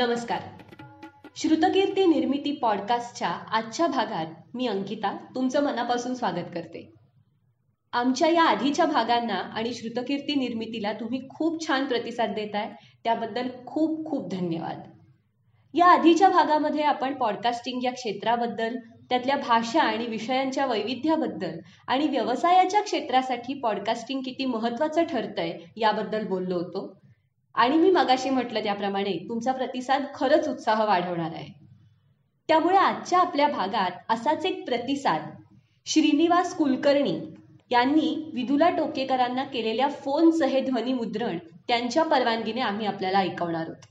नमस्कार. श्रुतकीर्ती निर्मिती पॉडकास्टच्या आजच्या भागात मी अंकिता तुमचं मनापासून स्वागत करते. आमच्या या आधीच्या भागांना आणि श्रुतकीर्ती निर्मितीला तुम्ही खूप छान प्रतिसाद देताय त्याबद्दल खूप खूप धन्यवाद. या आधीच्या भागामध्ये आपण पॉडकास्टिंग या क्षेत्राबद्दल त्यातल्या भाषा आणि विषयांच्या वैविध्याबद्दल आणि व्यवसायाच्या क्षेत्रासाठी पॉडकास्टिंग किती महत्वाचं ठरतंय याबद्दल बोललो होतो. आणि मी मगाशी म्हटलं त्याप्रमाणे तुमचा प्रतिसाद खरंच उत्साह वाढवणार आहे. त्यामुळे आजच्या आपल्या भागात असाच एक प्रतिसाद श्रीनिवास कुलकर्णी यांनी विदुला टोकेकरांना केलेल्या फोनचं हे ध्वनिमुद्रण त्यांच्या परवानगीने आम्ही आपल्याला ऐकवणार आहोत.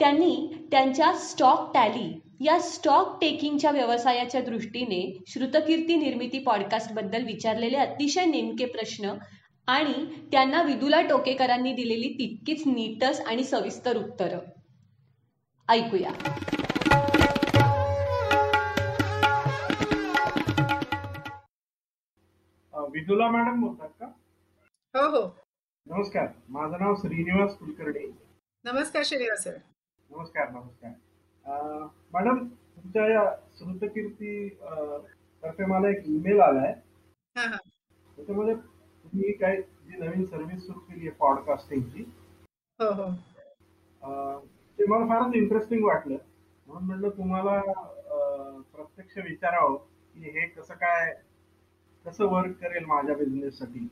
त्यांनी त्यांच्या स्टॉक टॅली या स्टॉक टेकिंगच्या व्यवसायाच्या दृष्टीने श्रुतकीर्ती निर्मिती पॉडकास्टबद्दल विचारलेले अतिशय नेमके प्रश्न आणि त्यांना विदुला टोकेकरांनी दिलेली तितकीच नीटस आणि सविस्तर उत्तरं. ऐकूया. विदुला मॅडम बोलतात का? हो हो. नमस्कार. माझं नाव श्रीनिवास कुलकर्णी. नमस्कार श्रीनिवास सर. नमस्कार नमस्कार. मॅडम तुमच्या या श्रुतकीर्ती तर्फे मला एक ईमेल आलाय. हा हा काय जी नवीन सर्व्हिस सुरू केली आहे पॉडकास्टिंगची हो हो. ते मला फारच इंटरेस्टिंग वाटलं. म्हणून म्हटलं तुम्हाला प्रत्यक्ष विचारावं की हे कसं काय कसं वर्क करेल माझ्या बिझनेस साठी.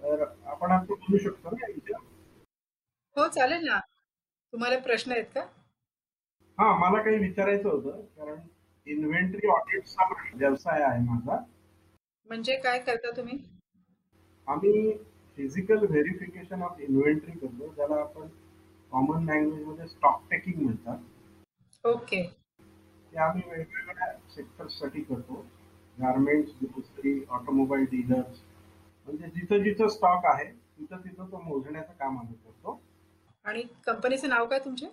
तर आपण आता बोलू शकतो ना हो चालेल ना. तुम्हाला प्रश्न आहेत का? हा मला काही विचारायचं होतं कारण इन्व्हेंटरी ऑडिटचा व्यवसाय आहे माझा. म्हणजे काय करता तुम्ही? आम्ही फिजिकल व्हेरिफिकेशन ऑफ इन्व्हेंटरी करतो ज्याला आपण कॉमन लँग्वेजमध्ये स्टॉक टेकिंग म्हणतात. ओके ते आम्ही वेगवेगळ्या सेक्टर्ससाठी करतो. गार्मेंट्स ग्रोसरी ऑटोमोबाईल डीलर्स म्हणजे जिथं जिथं स्टॉक आहे तिथं तिथं तो मोजण्याचं काम आम्ही करतो. आणि कंपनीचं नाव काय तुमचे?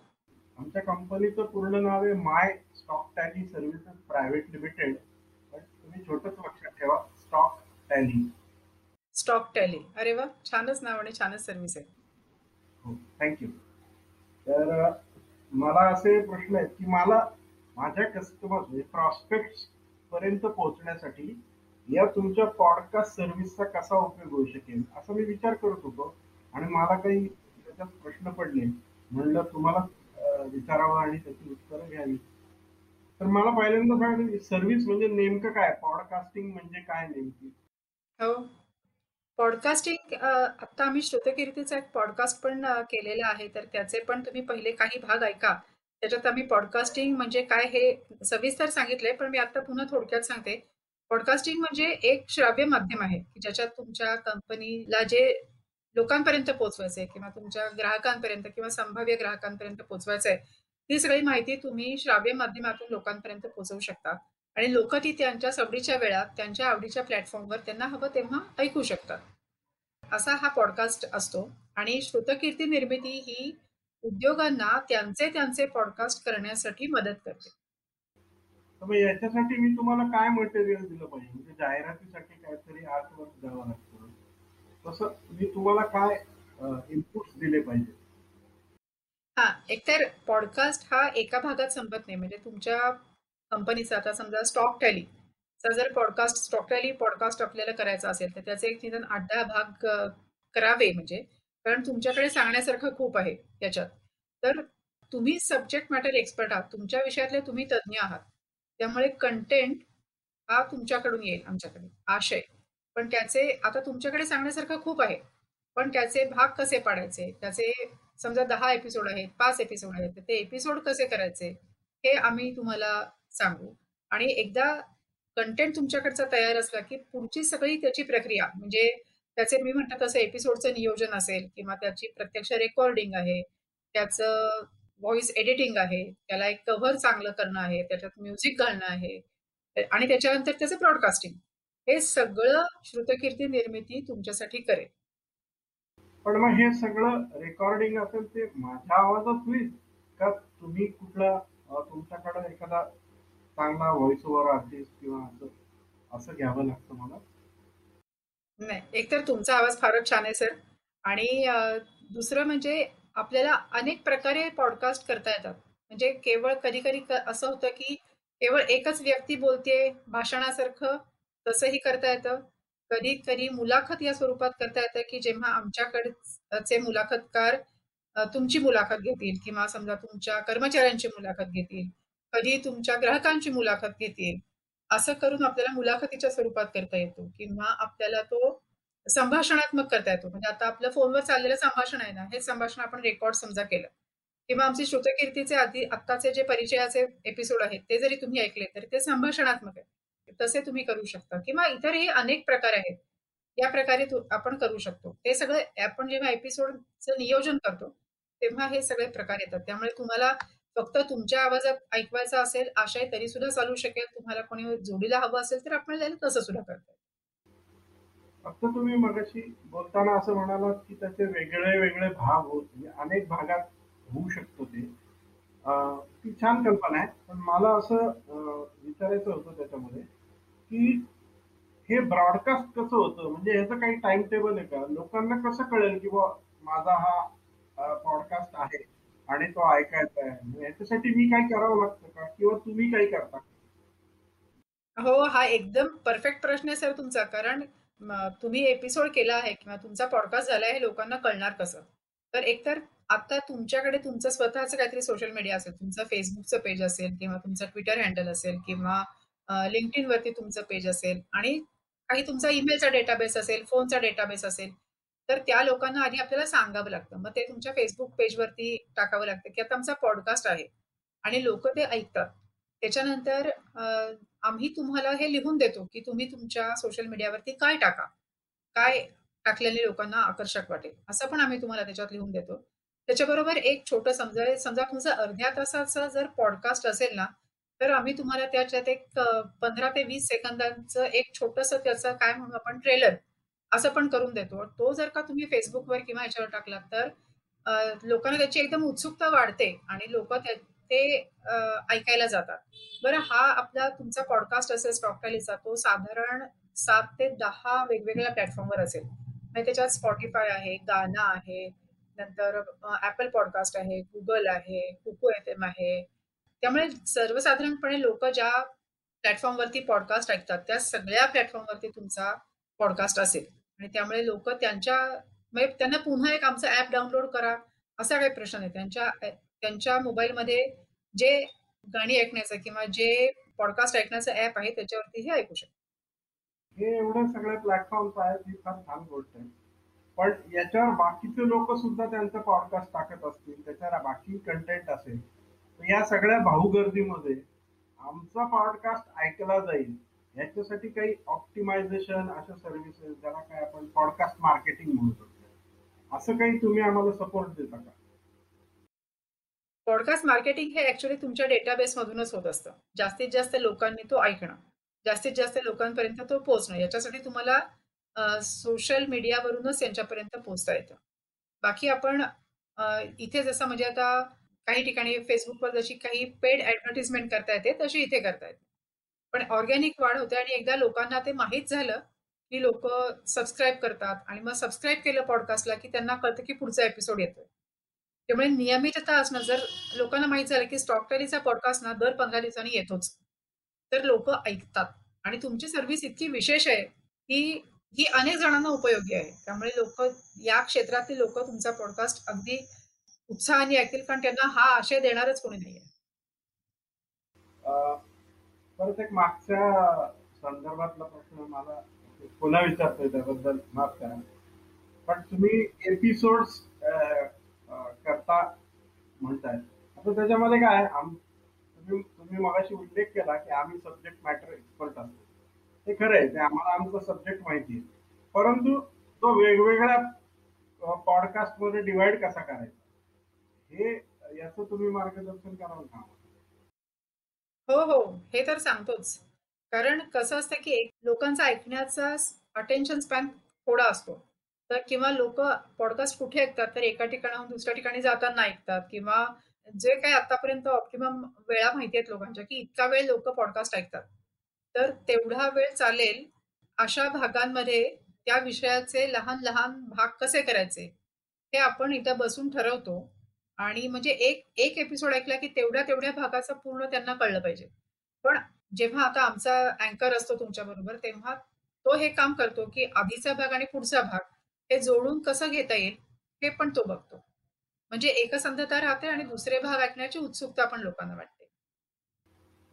आमच्या कंपनीचं पूर्ण नाव आहे my stock tally services private limited पण तुम्ही छोटच लक्षात ठेवा स्टॉक टॅली स्टॉक टॅली अरे वा छानच नाव आणि छानच सर्व्हिस आहे. हो थँक्यू तर मला असे प्रश्न आहेत की मला माझ्या कस्टमर म्हणजे प्रॉस्पेक्ट पर्यंत पोहोचण्यासाठी या तुमच्या पॉडकास्ट सर्व्हिसचा कसा उपयोग होऊ शकेल असा मी विचार करत होतो. आणि मला काही त्याच्यात प्रश्न पडले. म्हणलं तुम्हाला विचारावं आणि त्याची उत्तरं घ्यावी. तर मला पहिल्यांदा सर्व्हिस म्हणजे नेमकं काय? पॉडकास्टिंग म्हणजे काय नेमकी? हो. पॉडकास्टिंग आता आम्ही श्रुतकीर्तीचा एक पॉडकास्ट पण केलेला आहे. तर त्याचे पण तुम्ही पहिले काही भाग ऐका. त्याच्यात आम्ही पॉडकास्टिंग म्हणजे काय हे सविस्तर सांगितलंय पण मी आता पुन्हा थोडक्यात सांगते. पॉडकास्टिंग म्हणजे एक श्राव्य माध्यम आहे की ज्याच्यात तुमच्या कंपनीला जे लोकांपर्यंत पोहोचवायचंय किंवा तुमच्या ग्राहकांपर्यंत किंवा संभाव्य ग्राहकांपर्यंत पोहोचवायचं आहे ती सगळी माहिती तुम्ही श्राव्य माध्यमातून लोकांपर्यंत पोहोचवू शकता. आणि लोक ती त्यांच्या सवडीच्या वेळात त्यांच्या आवडीच्या प्लॅटफॉर्मवर त्यांना हवं तेव्हा ऐकू शकतात. असा हा पॉडकास्ट असतो. आणि श्रुतकीर्ती निर्मिती ही उद्योगांना त्यांचे त्यांचे पॉडकास्ट करण्यासाठी मदत करते. याच्यासाठी मी तुम्हाला काय मटेरियल दिलं पाहिजे? म्हणजे जाहिरातीसाठी काहीतरी आर्टवर्क द्यावं लागतं. तसं मी तुम्हाला काय इनपुट दिले पाहिजे? हा एकतर पॉडकास्ट हा एका भागात संपत नाही. म्हणजे तुमच्या कंपनीचा आता समजा स्टॉक टॅली जर पॉडकास्ट स्टॉक पॉडकास्ट आपल्याला करायचा असेल तर त्याचे एक निदान आठ दहा भाग करावे म्हणजे. कारण तुमच्याकडे सांगण्यासारखं खूप आहे त्याच्यात तर तुम्ही सब्जेक्ट मॅटर एक्सपर्ट आहात तुमच्या विषयातले तुम्ही तज्ज्ञ आहात. त्यामुळे कंटेंट हा तुमच्याकडून येईल आमच्याकडे आशय. पण त्याचे आता तुमच्याकडे सांगण्यासारखं खूप आहे. पण त्याचे भाग कसे पाडायचे? त्याचे समजा दहा एपिसोड आहेत पाच एपिसोड आहेत ते एपिसोड कसे करायचे? हे आम्ही तुम्हाला सांगू. आणि एकदा कंटेंट तुमच्याकडचा तयार असला की पुढची सगळी त्याची प्रक्रिया म्हणजे त्याचे मी म्हणतात तसं एपिसोडचं नियोजन असेल किंवा त्याची प्रत्यक्ष रेकॉर्डिंग आहे त्याचं व्हॉइस एडिटिंग आहे त्याला एक कव्हर चांगलं करणं आहे त्याच्यात म्युझिक घालणं आहे आणि त्याच्यानंतर त्याचं ब्रॉडकास्टिंग हे सगळं श्रुतकीर्ती निर्मिती तुमच्यासाठी करेल. पण मग हे सगळं रेकॉर्डिंग असेल ते माझ्या आवाजात होईल? का तुम्ही कुठला तुमच्याकडे एखादा चांगला व्हॉइस ओव्हर आर्टिस्ट किंवा असं असं घ्यावं लागतं मला. नाही एकतर तुमचा आवाज फारच छान आहे सर आणि दुसरं म्हणजे आपल्याला अनेक प्रकारे पॉडकास्ट करता येतात. म्हणजे केवळ कधी कधी असं होतं की केवळ एकच व्यक्ती बोलते भाषणासारखं तसंही करता येतं. कधी कधी मुलाखत या स्वरूपात करता येतं की जेव्हा आमच्याकडचे मुलाखतकार तुमची मुलाखत घेतील किंवा समजा तुमच्या कर्मचाऱ्यांची मुलाखत घेतील. कधी तुमच्या ग्राहकांची मुलाखत घेतील असं करून आपल्याला मुलाखतीच्या स्वरूपात करता येतो किंवा आपल्याला तो संभाषणात्मक करता येतो. म्हणजे आता आपलं फोनवर चाललेलं संभाषण आहे ना हे संभाषण आपण रेकॉर्ड समजा केलं किंवा आमचे श्रुतकीर्तीचे आधी आत्ताचे जे परिचयाचे एपिसोड आहेत ते जरी तुम्ही ऐकले तरी ते संभाषणात्मक आहे तसे तुम्ही करू शकता किंवा इतरही अनेक प्रकार आहेत. या प्रकारे आपण करू शकतो. ते सगळं आपण जेव्हा एपिसोडचं नियोजन करतो तेव्हा हे सगळे प्रकार येतात. त्यामुळे तुम्हाला फक्त तुमच्या आवाजात ऐकवायचा असेल आशय तरी सुद्धा चालू शकेल. तुम्हाला कोणी जोडीला हवं असेल तर आपण तसं सुद्धा करता फक्त तुम्ही मगाशी बोलताना असं म्हणालात की त्याचे वेगळे वेगळे भाग होत म्हणजे अनेक भागात होऊ शकतो ते. ती छान कल्पना आहे पण मला असं विचारायचं होतं त्याच्यामध्ये की हे ब्रॉडकास्ट कसं होतं? म्हणजे ह्याचं काही टाइम टेबल आहे का? लोकांना कसं कळेल की बा माझा हा पॉडकास्ट आहे? आणि तो ऐकायचा आहे. याच्यासाठी मी काय करावं लागतं का? किंवा तुम्ही काय करता? हो हा एकदम परफेक्ट प्रश्न आहे सर तुमचा. कारण तुम्ही एपिसोड केला आहे किंवा तुमचा पॉडकास्ट झाला आहे लोकांना कळणार कसं? तर एकतर आता तुमच्याकडे तुमचं स्वतःचं काहीतरी सोशल मीडिया असेल तुमचं फेसबुकचं पेज असेल किंवा तुमचं ट्विटर हँडल असेल किंवा लिंक्डइन वरती तुमचं पेज असेल आणि काही तुमचा ईमेलचा डेटाबेस असेल फोनचा डेटाबेस असेल तर त्या लोकांना आधी आपल्याला सांगावं लागतं. मग ते तुमच्या फेसबुक पेजवरती टाकावं लागतं की आता आमचा पॉडकास्ट आहे आणि लोक ते ऐकतात. त्याच्यानंतर आम्ही तुम्हाला हे लिहून देतो की तुम्ही तुमच्या सोशल मीडियावरती काय टाका. काय टाकलेले लोकांना आकर्षक वाटेल. असं पण आम्ही तुम्हाला त्याच्यात लिहून देतो. त्याच्याबरोबर एक छोटं समजा समजा तुमचं अर्ध्या तासाचं जर पॉडकास्ट असेल ना तर आम्ही तुम्हाला त्याच्यात एक पंधरा ते वीस सेकंदांचं एक छोटस त्याचं काय म्हणू आपण ट्रेलर असं पण करून देतो. तो जर का तुम्ही फेसबुकवर किंवा याच्यावर टाकलात तर लोकांना त्याची एकदम उत्सुकता वाढते आणि लोक ते ऐकायला जातात. बरं हा आपला तुमचा पॉडकास्ट असेल स्टॉकटॅलीचा तो साधारण सात ते दहा वेगवेगळ्या प्लॅटफॉर्मवर असेल. म्हणजे त्याच्यात स्पॉटीफाय आहे गाना आहे नंतर ऍपल पॉडकास्ट आहे गुगल आहे कुकू एफ एम आहे. त्यामुळे सर्वसाधारणपणे लोक ज्या प्लॅटफॉर्मवरती पॉडकास्ट ऐकतात त्या सगळ्या प्लॅटफॉर्मवरती तुमचा पॉडकास्ट असेल. आणि त्यामुळे लोक त्यांच्या म्हणजे त्यांना पुन्हा एक आमचं ऍप डाउनलोड करा असा काही प्रश्न नाही. त्यांच्या त्यांच्या मोबाईलमध्ये जे गाणी ऐकण्याचं किंवा जे पॉडकास्ट ऐकण्याचं ऍप आहे त्याच्यावरती हे ऐकू शकतो. हे एवढे सगळे प्लॅटफॉर्म्स आहेत ही फार छान गोष्ट आहे. पण याच्यावर बाकीचे लोक सुद्धा त्यांचं पॉडकास्ट टाकत असतील त्याच्यावर बाकी कंटेंट असेल या सगळ्या भाऊगर्दीमध्ये आमचा पॉडकास्ट ऐकला जाईल. याच्यासाठी काही ऑप्टिमायझेशन अशा सर्व्हिसेस ज्याला काय आपण पॉडकास्ट मार्केटिंग म्हणू शकतो. असं काही तुम्ही आम्हाला सपोर्ट देता का? पॉडकास्ट मार्केटिंग हे ऍक्च्युली तुमच्या डेटाबेस मधूनच होत असतं. जास्तीत जास्त लोकांनी तो ऐकणं. जास्तीत जास्त लोकांपर्यंत तो पोहोचणं. याच्यासाठी तुम्हाला सोशल मीडियावरूनच यांच्यापर्यंत पोहोचता येतं. बाकी आपण इथे जसं म्हणजे आता काही ठिकाणी फेसबुकवर जशी काही पेड ऍडव्हर्टिजमेंट करता येते तशी इथे करता येते. पण ऑर्गॅनिक वाढ होते आणि एकदा लोकांना ते माहीत झालं की लोक सबस्क्राईब करतात आणि मग सबस्क्राईब केलं पॉडकास्टला की त्यांना कळतं की पुढचा एपिसोड येतोय. त्यामुळे नियमितता असणं जर लोकांना माहीत झालं की स्टॉक टॅलीचा पॉडकास्ट ना दर पंधरा दिवसांनी येतोच तर लोक ऐकतात. आणि तुमची सर्व्हिस इतकी विशेष आहे की ही अनेक जणांना उपयोगी आहे. त्यामुळे लोक या क्षेत्रातील लोक तुमचा पॉडकास्ट अगदी उत्साहाने ऐकतील कारण त्यांना हा आशय देणारच कोणी नाहीये. परत एक मागच्या संदर्भातला प्रश्न मला पुन्हा विचारतोय त्याबद्दल. माफ करा. पण तुम्ही एपिसोड करता म्हणताय. आता त्याच्यामध्ये काय तुम्ही तुम्ही मगाशी उल्लेख केला की आम्ही सब्जेक्ट मॅटर एक्सपर्ट असतो हे खरं आहे. ते आम्हाला आमचा सब्जेक्ट माहिती आहे. परंतु तो वेगवेगळ्या पॉडकास्टमध्ये डिवाइड कसा करायचा? हे याचं तुम्ही मार्गदर्शन कराल का? हो हो. हे तर सांगतोच. कारण कसं असतं की लोकांचा ऐकण्याचा अटेन्शन स्पॅन थोडा असतो. तर किंवा लोक पॉडकास्ट कुठे ऐकतात तर एका ठिकाणाहून दुसऱ्या ठिकाणी जाताना ऐकतात. किंवा जे काही आतापर्यंत ऑप्टिमम वेळा माहिती आहेत लोकांच्या की इतका वेळ लोक पॉडकास्ट ऐकतात. तर तेवढा वेळ चालेल अशा भागांमध्ये त्या विषयाचे लहान लहान भाग कसे करायचे हे आपण इथं बसून ठरवतो. आणि म्हणजे एक एक एपिसोड ऐकला की तेवढ्या तेवढ्या भागाचं पूर्ण त्यांना कळलं पाहिजे. पण जेव्हा आता आमचा अँकर असतो तुमच्या बरोबर तेव्हा तो हे काम करतो की आधीचा भाग आणि पुढचा भाग हे जोडून कसं घेता येईल हे पण तो बघतो. म्हणजे एकसंधता राहते आणि दुसरे भाग ऐकण्याची उत्सुकता पण लोकांना वाटते.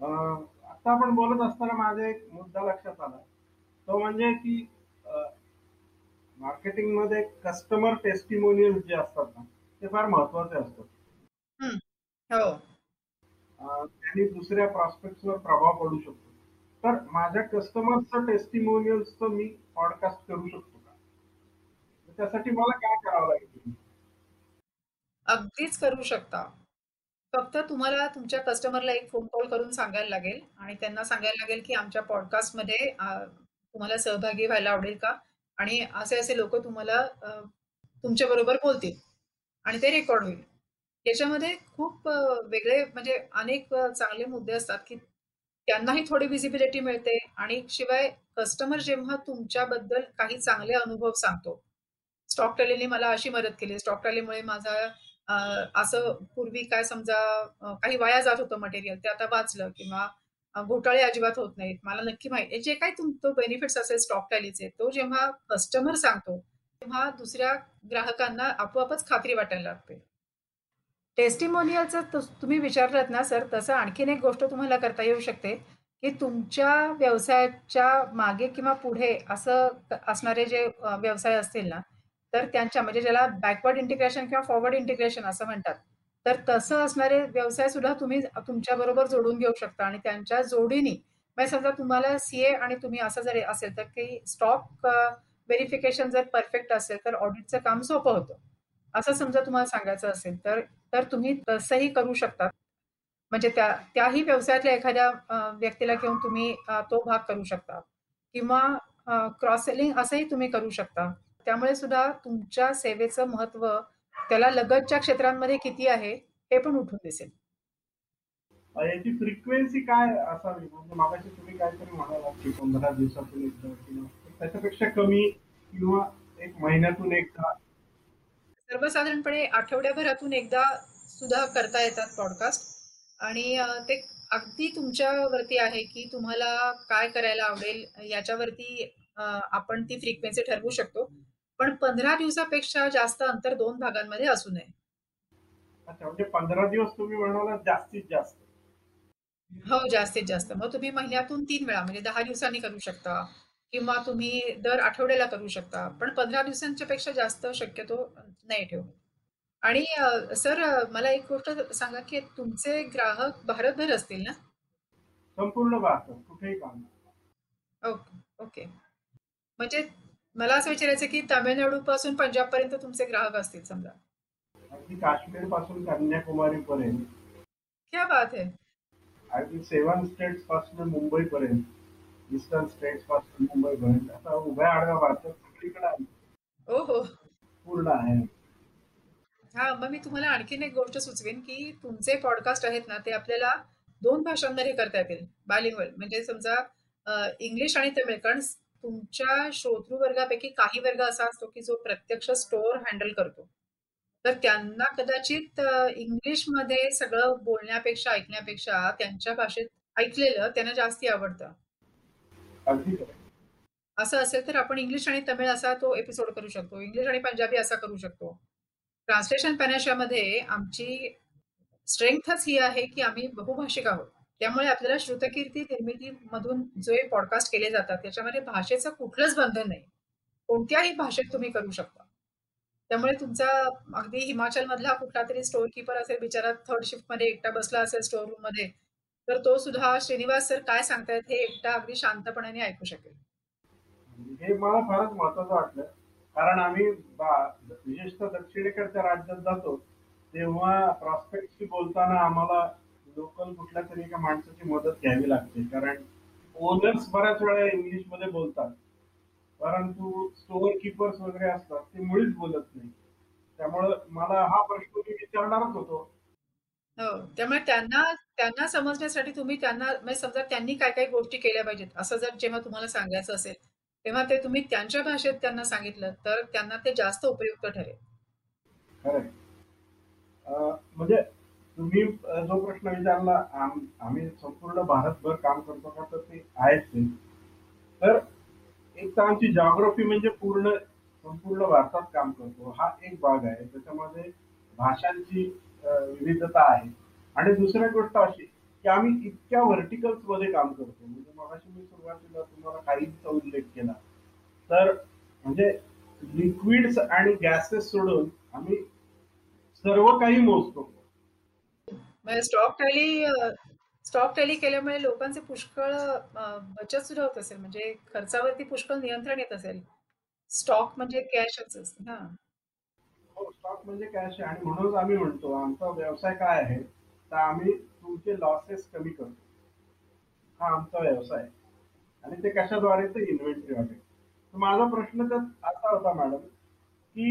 आता आपण बोलत असताना माझा एक मुद्दा लक्षात आला. तो म्हणजे की मार्केटिंगमध्ये कस्टमर टेस्टिमोनियल जे असतात ना ते फार महत्त्वाचे असतात. हो. अं, त्यांनी दुसऱ्या प्रॉस्पेक्ट्सवर प्रभाव पडू शकतो. तर माझ्या कस्टमरचं टेस्टिमोनियल्सचं मी पॉडकास्ट करू शकतो का? तर त्यासाठी मला काय करावं लागेल? अगदीच करू शकता. फक्त तुम्हाला तुमच्या कस्टमरला एक फोन कॉल करून सांगायला लागेल आणि त्यांना सांगायला लागेल की आमच्या पॉडकास्टमध्ये अं, तुम्हाला सहभागी व्हायला आवडेल का? आणि असे असे लोक तुम्हाला तुमच्या बरोबर बोलतील. आणि ते रेकॉर्ड होईल. याच्यामध्ये खूप वेगळे म्हणजे अनेक चांगले मुद्दे असतात की त्यांनाही थोडी विजिबिलिटी मिळते आणि शिवाय कस्टमर जेव्हा तुमच्याबद्दल काही चांगले अनुभव सांगतो. स्टॉक टॅलीने मला अशी मदत केली. स्टॉक टॅलीमुळे माझा असं पूर्वी काय समजा काही वाया जात होतं मटेरियल ते आता वाचलं किंवा घोटाळे अजिबात होत नाहीत. मला नक्की माहिती जे काही तुम तो बेनिफिट्स असेल स्टॉक टॅलीचे तो जेव्हा कस्टमर सांगतो तेव्हा दुसऱ्या ग्राहकांना आपोआपच खात्री वाटायला लागते. टेस्टिमोनियलचं तुम्ही विचारलात ना सर तसं आणखीन एक गोष्ट तुम्हाला करता येऊ शकते की तुमच्या व्यवसायाच्या मागे किंवा पुढे असं असणारे जे व्यवसाय असतील ना तर त्यांच्या म्हणजे ज्याला बॅकवर्ड इंटिग्रेशन किंवा फॉरवर्ड इंटिग्रेशन असं म्हणतात तर तसं असणारे व्यवसाय सुद्धा तुम्ही तुमच्या बरोबर जोडून घेऊ शकता आणि त्यांच्या जोडीने म्हणजे समजा तुम्हाला सीए आणि तुम्ही असं जर असेल तर की स्टॉक व्हेरिफिकेशन जर परफेक्ट असेल तर ऑडिटचं काम सोपं होतं. असं समजा तुम्हाला सांगायचं असेल तर तर तुम्ही तसंही करू शकता म्हणजे त्या त्याही व्यवसायातल्या एखाद्या व्यक्तीला घेऊन तुम्ही तो भाग करू शकता. किंवा क्रॉस सेलिंग असंही तुम्ही करू शकता. त्यामुळे सुद्धा तुमच्या सेवेचं महत्त्व त्याला लगतच्या क्षेत्रांमध्ये किती आहे हे पण उठून दिसेल. याची फ्रिक्वेन्सी काय असावी? म्हणजे मागाशी तुम्ही काहीतरी म्हणाला की पंधरा दिवसातून एकदा किंवा त्याच्यापेक्षा कमी किंवा एक महिन्यातून एकदा. सर्वसाधारणपणे आठवड्याभरातून एकदा सुद्धा करता येतात पॉडकास्ट आणि ते अगदी तुमच्यावरती आहे की तुम्हाला काय करायला आवडेल याच्यावरती आपण ती फ्रिक्वेन्सी ठरवू शकतो. पण पंधरा दिवसापेक्षा जास्त अंतर दोन भागांमध्ये असू नये. अच्छा म्हणजे पंधरा दिवस तुम्ही म्हणाला जास्तीत जास्त. हो जास्तीत जास्त. मग तुम्ही महिन्यातून तीन वेळा म्हणजे दहा दिवसांनी करू शकता. किंवा तुम्ही दर आठवड्याला करू शकता. पण पंधरा दिवसांच्या पेक्षा जास्त शक्यतो नाही ठेवू आणि सर मला एक गोष्ट सांगा की तुमचे ग्राहक भारतभर असतील ना? संपूर्ण कुठेही. Okay okay. म्हणजे मला असं विचारायचं की तामिळनाडू पासून पंजाब पर्यंत तुमचे ग्राहक असतील समजा. अगदी काश्मीरपासून कन्याकुमारी पर्यंत क्या बात आहे अगदी सेव्हन स्टेट्सपासून मुंबई पर्यंत ईस्टर्न स्टेट्सपासून मुंबई पर्यंत आता उभ्या आडव्या भारतात सगळीकडे आहे. ओ हो पूर्ण आहे. हा मग मी तुम्हाला आणखीन एक गोष्ट सुचवेन की तुमचे पॉडकास्ट आहेत ना ते आपल्याला दोन भाषांमध्ये करता येतील. बायलिंग्वल म्हणजे समजा इंग्लिश आणि तमिळ. कारण तुमच्या श्रोतृ वर्गापैकी काही वर्ग असा असतो की जो प्रत्यक्ष स्टोअर हँडल करतो. तर त्यांना कदाचित इंग्लिशमध्ये सगळं बोलण्यापेक्षा ऐकण्यापेक्षा त्यांच्या भाषेत ऐकलेलं त्यांना जास्ती आवडतं. अगदी असं असेल तर आपण इंग्लिश आणि तमिळ असा तो एपिसोड करू शकतो. इंग्लिश आणि पंजाबी असा करू शकतो. ट्रान्सलेशन पॅनाशामध्ये आमची स्ट्रेंथच ही आहे की आम्ही बहुभाषिक आहोत. त्यामुळे आपल्याला श्रुतकीर्ती निर्मिती मधून जे पॉडकास्ट केले जातात त्याच्यामध्ये भाषेचं कुठलंच बंधन नाही. कोणत्याही भाषेत तुम्ही करू शकता. त्यामुळे तुमचा अगदी हिमाचलमधला कुठला तरी स्टोअर किपर असेल बिचारा थर्ड शिफ्टमध्ये एकटा बसला असेल स्टोर रूममध्ये तर तो सुद्धा श्रीनिवास सर काय सांगतायत हे एकटा अगदी शांतपणाने ऐकू शकेल. हे मला फारच महत्वाचं वाटलं. कारण आम्ही बा- विशेषतः दक्षिणेकडच्या राज्यात जातो तेव्हा प्रॉस्पेक्टशी बोलताना आम्हाला लोकल कुठल्या तरी एका माणसाची मदत घ्यावी लागते. कारण ओनर्स बऱ्याच वेळा इंग्लिशमध्ये बोलतात. परंतु स्टोअर किपर्स वगैरे असतात ते मुळीच बोलत नाही. त्यामुळे मला हा प्रश्न मी विचारणारच होतो. हो. त्यामुळे त्यांना त्यांना समजण्यासाठी तुम्ही त्यांना म्हणजे समजा त्यांनी काय काय गोष्टी केल्या पाहिजेत असं जर जेव्हा तुम्हाला सांगायचं असेल तेव्हा ते तुम्ही त्यांच्या भाषेत त्यांना सांगितलं तर त्यांना ते जास्त उपयुक्त ठरेल. म्हणजे तुम्ही अ, जो प्रश्न विचारला आम- आम्ही संपूर्ण भारतभर काम करतो का तर ते आहेच ते. तर एक तर आमची जॉग्राफी म्हणजे पूर्ण संपूर्ण भारतात काम करतो. हा एक भाग आहे. त्याच्यामध्ये भाषांची विविधता आहे. आणि दुसरी गोष्ट अशी की आम्ही इतक्या व्हर्टिकल्समध्ये काम करतो. म्हणजे मगाशी मी सुरुवातीला तुम्हाला काहीचा उल्लेख केला. तर म्हणजे लिक्विड्स आणि गॅसेस सोडून आम्ही सर्व काही मोजतो. म्हणजे स्टॉक टॅली स्टॉक टॅली केल्यामुळे लोकांचे पुष्कळ बचत सुद्धा होत असेल. म्हणजे खर्चावरती पुष्कळ नियंत्रण येत असेल. स्टॉक म्हणजे कॅशच असते ना. म्हणजे कॅश आहे आणि म्हणूनच आम्ही म्हणतो आमचा व्यवसाय काय आहे तर आम्ही तुमचे लॉसेस कमी करतो. हा आमचा व्यवसाय आणि ते कशाद्वारे? ते इन्व्हेंटरीद्वारे माझा प्रश्न तर असा होता मॅडम की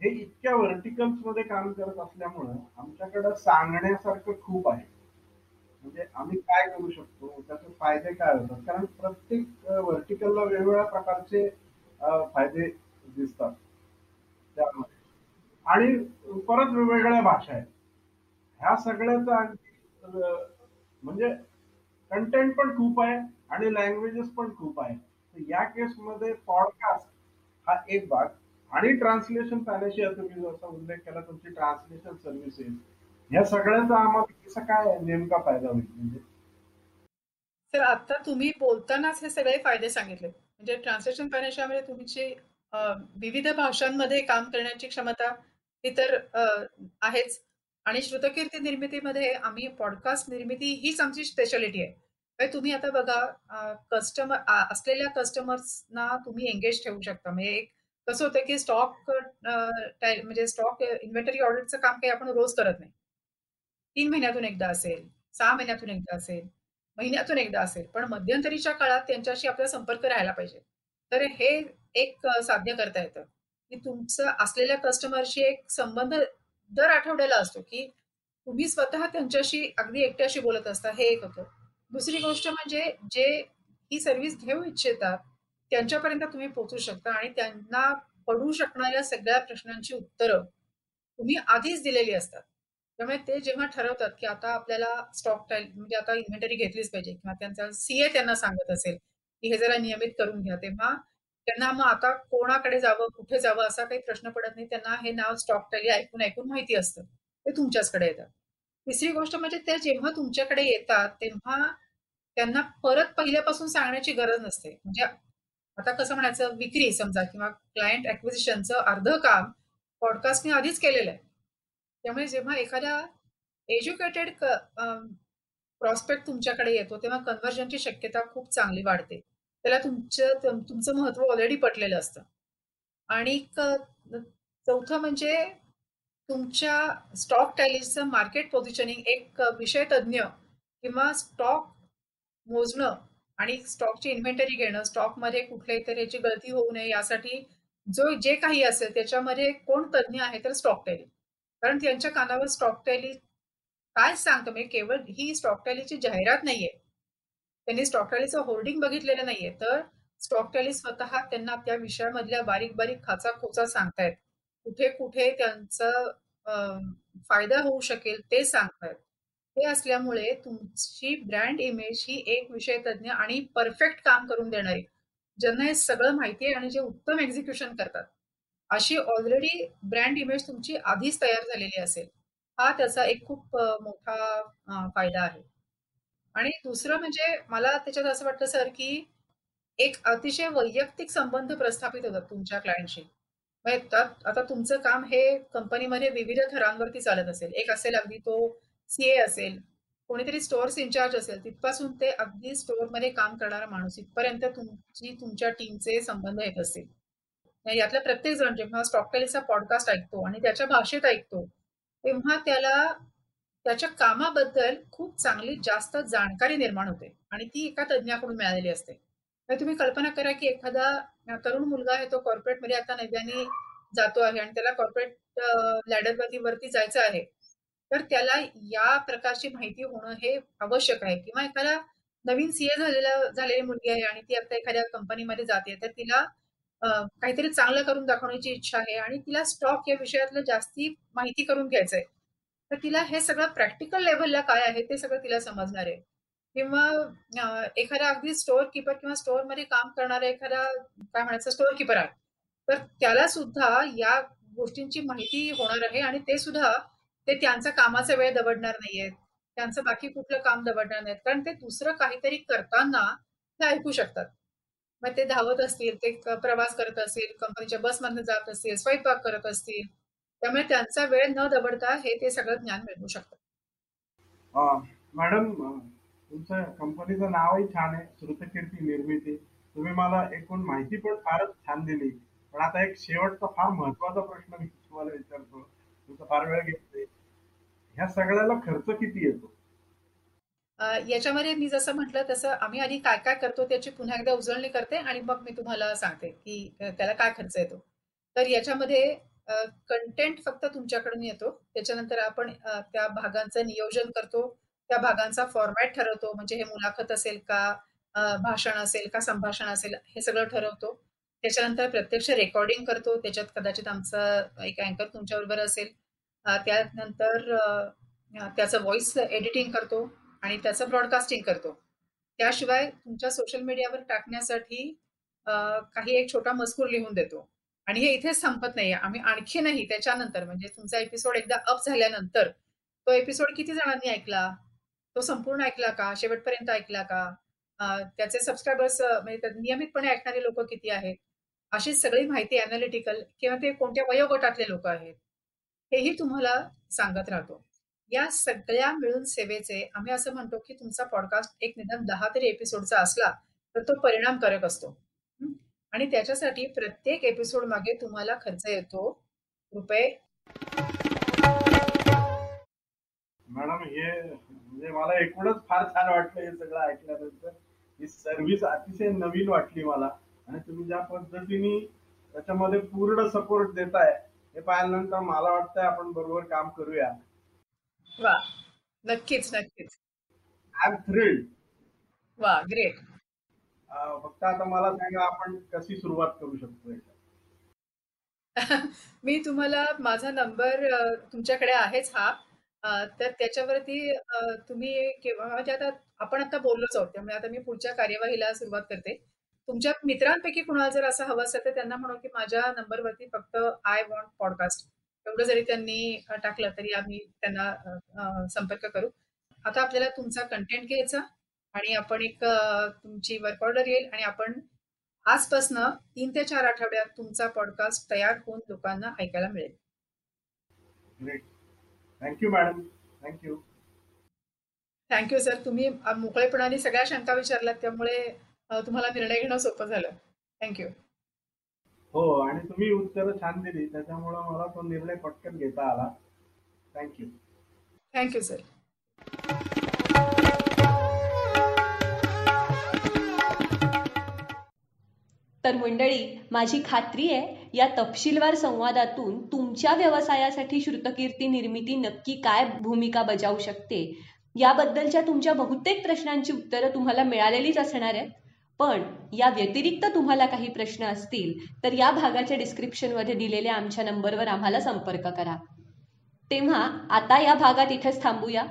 हे इतक्या व्हर्टिकल्समध्ये काम करत असल्यामुळं आमच्याकडं सांगण्यासारखं खूप आहे. म्हणजे आम्ही काय करू शकतो? त्याचे फायदे काय होतात? कारण प्रत्येक व्हर्टिकलला वेगवेगळ्या प्रकारचे फायदे दिसतात. त्यामुळे. आणि परत वेगवेगळ्या भाषा आहेत. ह्या सगळ्याचा आणखी अ, म्हणजे कंटेंट पण खूप आहे आणि लँग्वेजेस पण खूप आहे. तर या केसमध्ये पॉडकास्ट हा एक भाग. आणि ट्रान्सलेशन पॅनेशिया तुम्ही जसा उल्लेख केला तुमची ट्रान्सलेशन सर्व्हिसेस या सगळ्याचा आम्हाला कसा काय नेमका फायदा होईल? म्हणजे तर आता तुम्ही बोलतानाच हे सगळे फायदे सांगितले. म्हणजे ट्रान्सलेशन पॅनेशियामध्ये तुमची अ, विविध भाषांमध्ये काम करण्याची क्षमता ही तर आहेच. आणि श्रुतकीर्ती निर्मितीमध्ये आम्ही पॉडकास्ट निर्मिती हीच आमची स्पेशालिटी आहे. म्हणजे तुम्ही आता बघा कस्टमर असलेल्या कस्टमर्सना तुम्ही एंगेज ठेवू शकता. म्हणजे एक कसं होतं की स्टॉक म्हणजे स्टॉक इन्व्हेंटरी ऑडिटचं काम काही आपण रोज करत नाही. तीन महिन्यातून एकदा असेल सहा महिन्यातून एकदा असेल महिन्यातून एकदा असेल पण मध्यंतरीच्या काळात त्यांच्याशी आपला संपर्क राहायला पाहिजे. तर हे एक साध्य करता येतं. की तुमचा असलेल्या कस्टमरशी एक संबंध दर आठवड्याला असतो की तुम्ही स्वतः त्यांच्याशी अगदी एकट्याशी बोलत असता हे एक होतं. दुसरी गोष्ट म्हणजे जे ही सर्व्हिस घेऊ इच्छितात त्यांच्यापर्यंत तुम्ही पोहोचू शकता आणि त्यांना पडू शकणाऱ्या सगळ्या प्रश्नांची उत्तरं तुम्ही आधीच दिलेली असतात. त्यामुळे ते जेव्हा ठरवतात की आता आपल्याला स्टॉक टाईल म्हणजे आता इन्व्हेंटरी घेतलीच पाहिजे किंवा त्यांचा सीए त्यांना सांगत असेल की हे जरा नियमित करून घ्या तेव्हा त्यांना मग आता कोणाकडे जावं कुठे जावं असा काही प्रश्न पडत नाही. त्यांना हे नाव स्टॉक टॅली ऐकून ऐकून माहिती असतं. ते तुमच्याचकडे येतात. तिसरी गोष्ट म्हणजे ते जेव्हा तुमच्याकडे येतात तेव्हा त्यांना परत पहिल्यापासून सांगण्याची गरज नसते. म्हणजे आता कसं म्हणायचं विक्री समजा किंवा क्लायंट ऍक्विजिशनचं अर्ध काम पॉडकास्टने आधीच केलेलं आहे. त्यामुळे जेव्हा एखाद्या एज्युकेटेड प्रॉस्पेक्ट तुमच्याकडे येतो तेव्हा कन्व्हर्जनची शक्यता खूप चांगली वाढते. त्याला तुमचं तुमचं महत्त्व ऑलरेडी पटलेलं असतं. आणि चौथं म्हणजे तुमच्या स्टॉक टॅलीचं मार्केट पोझिशनिंग एक विषय तज्ज्ञ किंवा स्टॉक मोजणं आणि स्टॉकची इन्व्हेंटरी घेणं स्टॉकमध्ये कुठल्याही तऱ्हेची गळती होऊ नये यासाठी जो जे काही असेल त्याच्यामध्ये कोण तज्ज्ञ आहे तर स्टॉक टॅली कारण त्यांच्या कानावर स्टॉक टॅली काय सांगतो? म्हणजे केवळ ही स्टॉक टॅलीची जाहिरात नाहीये. त्यांनी स्टॉक टॅलीचं होर्डिंग बघितलेलं नाहीये. तर स्टॉक टॅली स्वतः त्यांना त्या विषयामधल्या बारीक बारीक खाचा खोचा सांगतायत. कुठे कुठे त्यांचं फायदा होऊ शकेल ते सांगतायत. हे असल्यामुळे तुमची ब्रँड इमेज ही एक विषय तज्ज्ञ आणि परफेक्ट काम करून देणारी ज्यांना हे सगळं माहिती आहे आणि जे उत्तम एक्झिक्युशन करतात. अशी ऑलरेडी ब्रँड इमेज तुमची आधीच तयार झालेली असेल. हा त्याचा एक खूप मोठा फायदा आहे. आणि दुसरं म्हणजे मला त्याच्यात असं वाटतं सर की एक अतिशय वैयक्तिक संबंध प्रस्थापित होतात तुमच्या क्लायंटशी म्हणजे आता तुमचं काम हे कंपनीमध्ये विविध थरांवरती चालत असेल. एक असेल अगदी तो सीए असेल कोणीतरी स्टोअर्स इन्चार्ज असेल तिथपासून ते अगदी स्टोअरमध्ये काम करणारा माणूस इथपर्यंत तुमची तुमच्या टीमचे संबंध येत असतील. म्हणजे यातला प्रत्येक जण जेव्हा स्टॉकटेलचा पॉडकास्ट ऐकतो आणि त्याच्या भाषेत ऐकतो तेव्हा त्याला त्याच्या कामाबद्दल खूप चांगली जास्त जाणकारी निर्माण होते. आणि ती एका तज्ज्ञाकडून मिळालेली असते. तुम्ही कल्पना करा की एखादा तरुण मुलगा आहे तो कॉर्पोरेटमध्ये आता नव्याने जातो आहे आणि त्याला कॉर्पोरेट लॅडरवरती वरती जायचं आहे. तर त्याला या प्रकारची माहिती होणं हे आवश्यक आहे. किंवा एखादा नवीन सीए झालेला झालेली मुलगी आहे आणि ती आता एखाद्या कंपनीमध्ये जाते तर तिला काहीतरी चांगलं करून दाखवण्याची इच्छा आहे आणि तिला स्टॉक या विषयातलं जास्ती माहिती करून घ्यायचं आहे तर तिला हे सगळं प्रॅक्टिकल लेव्हलला काय आहे ते सगळं तिला समजणार आहे. किंवा एखादा अगदी स्टोअर किपर किंवा स्टोअरमध्ये काम करणारा एखादा काय म्हणायचं स्टोअर किपर आहे. तर त्याला सुद्धा या गोष्टींची माहिती होणार आहे आणि ते सुद्धा ते त्यांचा कामाचा वेळ दबडणार नाहीयेत त्यांचं बाकी कुठलं काम दबडणार नाहीत कारण ते दुसरं काहीतरी करताना ते ऐकू शकतात. मग ते धावत असतील ते प्रवास करत असतील कंपनीच्या बसमधनं जात असतील स्वयंपाक करत असतील त्यामुळे त्यांचा वेळ न दबडता हे ते सगळं ज्ञान मिळवू शकतात मॅडम तुमचं कंपनीचं नावही छान आहे श्रुतकीर्ती निर्मिती. तुम्ही मला एकूण माहिती पण फारच छान दिली. पण आता एक शेवटचा फार महत्त्वाचा प्रश्न मी तुम्हाला विचारतो. तुमचा फार वेळ घेतोय ह्या सगळ्याला खर्च किती येतो? याच्यामध्ये मी जसं म्हटलं तसं आम्ही आधी काय काय करतो त्याची पुन्हा एकदा उजळणी करते आणि मग मी तुम्हाला सांगते की त्याला काय खर्च येतो. तर याच्यामध्ये कंटेंट फक्त तुमच्याकडून येतो. त्याच्यानंतर आपण त्या भागांचं नियोजन करतो. त्या भागांचा फॉर्मॅट ठरवतो. म्हणजे हे मुलाखत असेल का भाषण असेल का संभाषण असेल हे सगळं ठरवतो. त्याच्यानंतर प्रत्यक्ष रेकॉर्डिंग करतो. त्याच्यात कदाचित आमचा एक अँकर तुमच्याबरोबर असेल. त्यानंतर त्याचं व्हॉइस एडिटिंग करतो आणि त्याचं ब्रॉडकास्टिंग करतो. त्याशिवाय तुमच्या सोशल मीडियावर टाकण्यासाठी काही एक छोटा मजकूर लिहून देतो. आणि हे इथेच संपत नाहीये. आम्ही आणखी नाही त्याच्यानंतर म्हणजे तुमचा एपिसोड एकदा अप झाल्यानंतर तो एपिसोड किती जणांनी ऐकला? तो संपूर्ण ऐकला का? शेवटपर्यंत ऐकला का? त्याचे सबस्क्रायबर्स म्हणजे नियमितपणे ऐकणारे लोक किती आहेत? अशी सगळी माहिती अनालिटिकल किंवा ते कोणत्या वयोगटातले लोक आहेत हेही तुम्हाला सांगत राहतो. या सगळ्या मिळून सेवेचे आम्ही असं म्हणतो की तुमचा पॉडकास्ट एक निदान दहा तरी एपिसोडचा असला तर तो परिणामकारक असतो. आणि त्याच्यासाठी प्रत्येक एपिसोड मागे तुम्हाला खर्च येतो. रुपये मॅडम हे म्हणजे मला एकूणच फार छान वाटलं हे सगळं ऐकल्यानंतर. ही सर्व्हिस अतिशय नवीन वाटली मला. आणि तुम्ही ज्या पद्धतीने त्याच्यामध्ये पूर्ण सपोर्ट देताय हे पाहिल्यानंतर मला वाटतंय आपण बरोबर काम करूया. वा. नक्कीच नक्कीच. आय एम थ्रिल्ड वा ग्रेट फक्त आता मला सांगा आपण कशी सुरुवात करू शकतो मी तुम्हाला माझा नंबर तुमच्याकडे आहेच हा. तर त्याच्यावरती तुम्ही केव्हा म्हणजे आता आपण आता बोललोच आहोत त्यामुळे आता मी पुढच्या कार्यवाहीला सुरुवात करते. तुमच्या मित्रांपैकी कुणाला जर असं हवं असेल तर त्यांना म्हणू की माझ्या नंबरवरती फक्त आय वॉन्ट पॉडकास्ट एवढं जरी त्यांनी टाकलं तरी आम्ही त्यांना संपर्क करू. आता आपल्याला तुमचा कंटेंट घ्यायचा. आणि आपण एक तुमची वर्क ऑर्डर येईल आणि आपण आजपासनं तीन ते चार आठवड्यात तुमचा पॉडकास्ट तयार होऊन लोकांना ऐकायला मिळेल. Thank you madam thank you thank you sir तुम्ही मोकळेपणाने सगळ्या शंका विचारल्यात त्यामुळे तुम्हाला निर्णय घेणं सोपं झालं. थँक्यू हो आणि तुम्ही उत्तर छान दिली. त्याच्यामुळं मला तो निर्णय पटकन घेता आला. थँक्यू थँक्यू सर तर मंडळी माझी खात्री आहे या तपशीलवार संवादातून तुमच्या व्यवसायासाठी श्रुतकीर्ती निर्मिती नक्की काय भूमिका बजावू शकते? याबद्दलच्या तुमच्या बहुतेक प्रश्नांची उत्तरं तुम्हाला मिळालेलीच असणार आहेत. पण या व्यतिरिक्त तुम्हाला काही प्रश्न असतील तर या भागाच्या डिस्क्रिप्शनमध्ये दिलेल्या आमच्या नंबरवर आम्हाला संपर्क करा. तेव्हा आता या भागात इथेच थांबूया.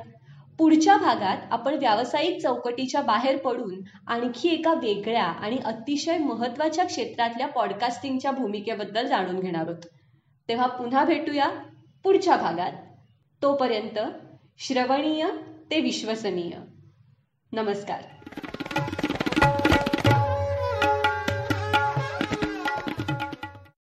पुढच्या भागात आपण व्यावसायिक चौकटीच्या बाहेर पडून आणखी एका वेगळ्या आणि अतिशय महत्त्वाच्या क्षेत्रातल्या पॉडकास्टिंगच्या भूमिकेबद्दल जाणून घेणार आहोत. तेव्हा पुन्हा भेटूया पुढच्या भागात. तोपर्यंत श्रवणीय ते विश्वसनीय. नमस्कार.